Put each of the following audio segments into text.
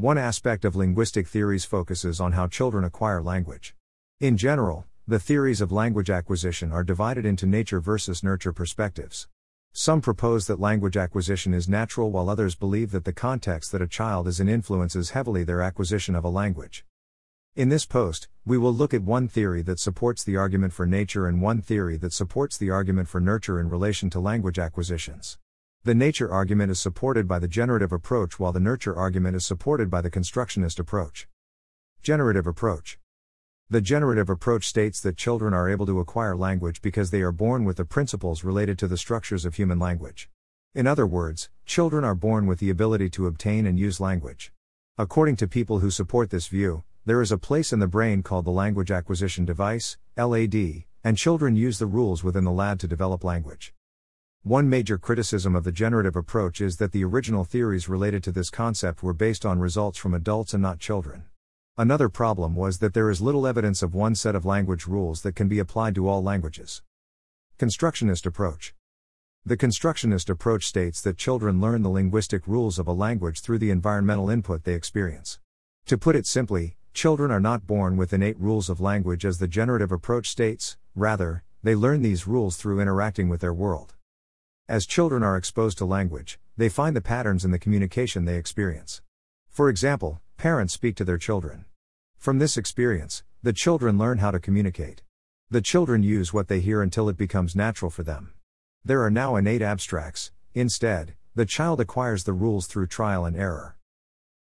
One aspect of linguistic theories focuses on how children acquire language. In general, the theories of language acquisition are divided into nature versus nurture perspectives. Some propose that language acquisition is natural, while others believe that the context that a child is in influences heavily their acquisition of a language. In this post, we will look at one theory that supports the argument for nature and one theory that supports the argument for nurture in relation to language acquisitions. The nature argument is supported by the generative approach while the nurture argument is supported by the constructionist approach. Generative approach. The generative approach states that children are able to acquire language because they are born with the principles related to the structures of human language. In other words, children are born with the ability to obtain and use language. According to people who support this view, there is a place in the brain called the language acquisition device, LAD, and children use the rules within the LAD to develop language. One major criticism of the generative approach is that the original theories related to this concept were based on results from adults and not children. Another problem was that there is little evidence of one set of language rules that can be applied to all languages. Constructionist approach. The constructionist approach states that children learn the linguistic rules of a language through the environmental input they experience. To put it simply, children are not born with innate rules of language as the generative approach states, rather, they learn these rules through interacting with their world. As children are exposed to language, they find the patterns in the communication they experience. For example, parents speak to their children. From this experience, the children learn how to communicate. The children use what they hear until it becomes natural for them. There are now innate abstracts, instead, the child acquires the rules through trial and error.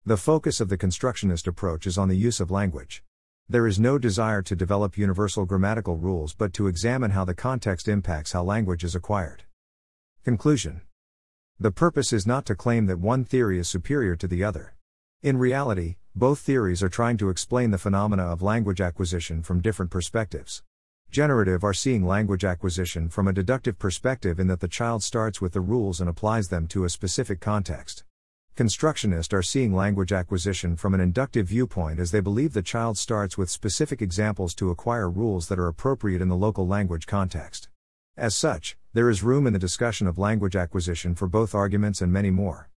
The focus of the constructionist approach is on the use of language. There is no desire to develop universal grammatical rules but to examine how the context impacts how language is acquired. Conclusion The purpose is not to claim that one theory is superior to the other. In reality, both theories are trying to explain the phenomena of language acquisition from different perspectives. Generative are seeing language acquisition from a deductive perspective in that the child starts with the rules and applies them to a specific context. Constructionist are seeing language acquisition from an inductive viewpoint as they believe the child starts with specific examples to acquire rules that are appropriate in the local language context. As such, there is room in the discussion of language acquisition for both arguments and many more.